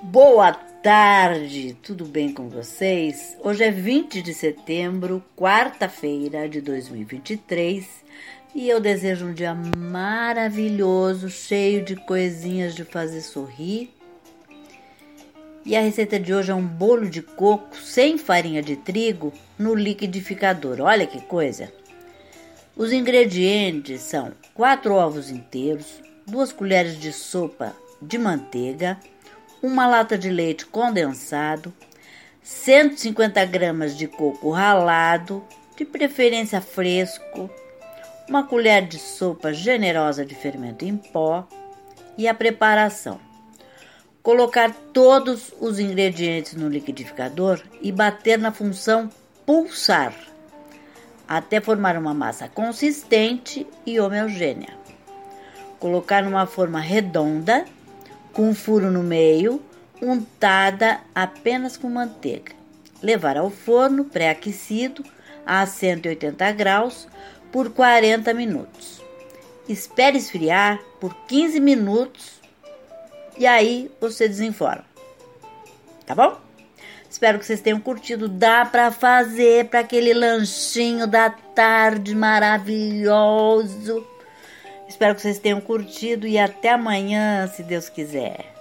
Boa tarde, tudo bem com vocês? Hoje é 20 de setembro, quarta-feira de 2023 e eu desejo um dia maravilhoso, cheio de coisinhas de fazer sorrir. E a receita de hoje é um bolo de coco sem farinha de trigo no liquidificador. Olha que coisa! Os ingredientes são 4 ovos inteiros, 2 colheres de sopa de manteiga, uma lata de leite condensado, 150 gramas de coco ralado, de preferência fresco, uma colher de sopa generosa de fermento em pó e a preparação. Colocar todos os ingredientes no liquidificador e bater na função pulsar até formar uma massa consistente e homogênea. Colocar numa forma redonda com um furo no meio, untada apenas com manteiga. Levar ao forno pré-aquecido a 180 graus por 40 minutos. Espere esfriar por 15 minutos e aí você desenforma. Tá bom? Espero que vocês tenham curtido. Dá para fazer para aquele lanchinho da tarde maravilhoso. Espero que vocês tenham curtido e até amanhã, se Deus quiser.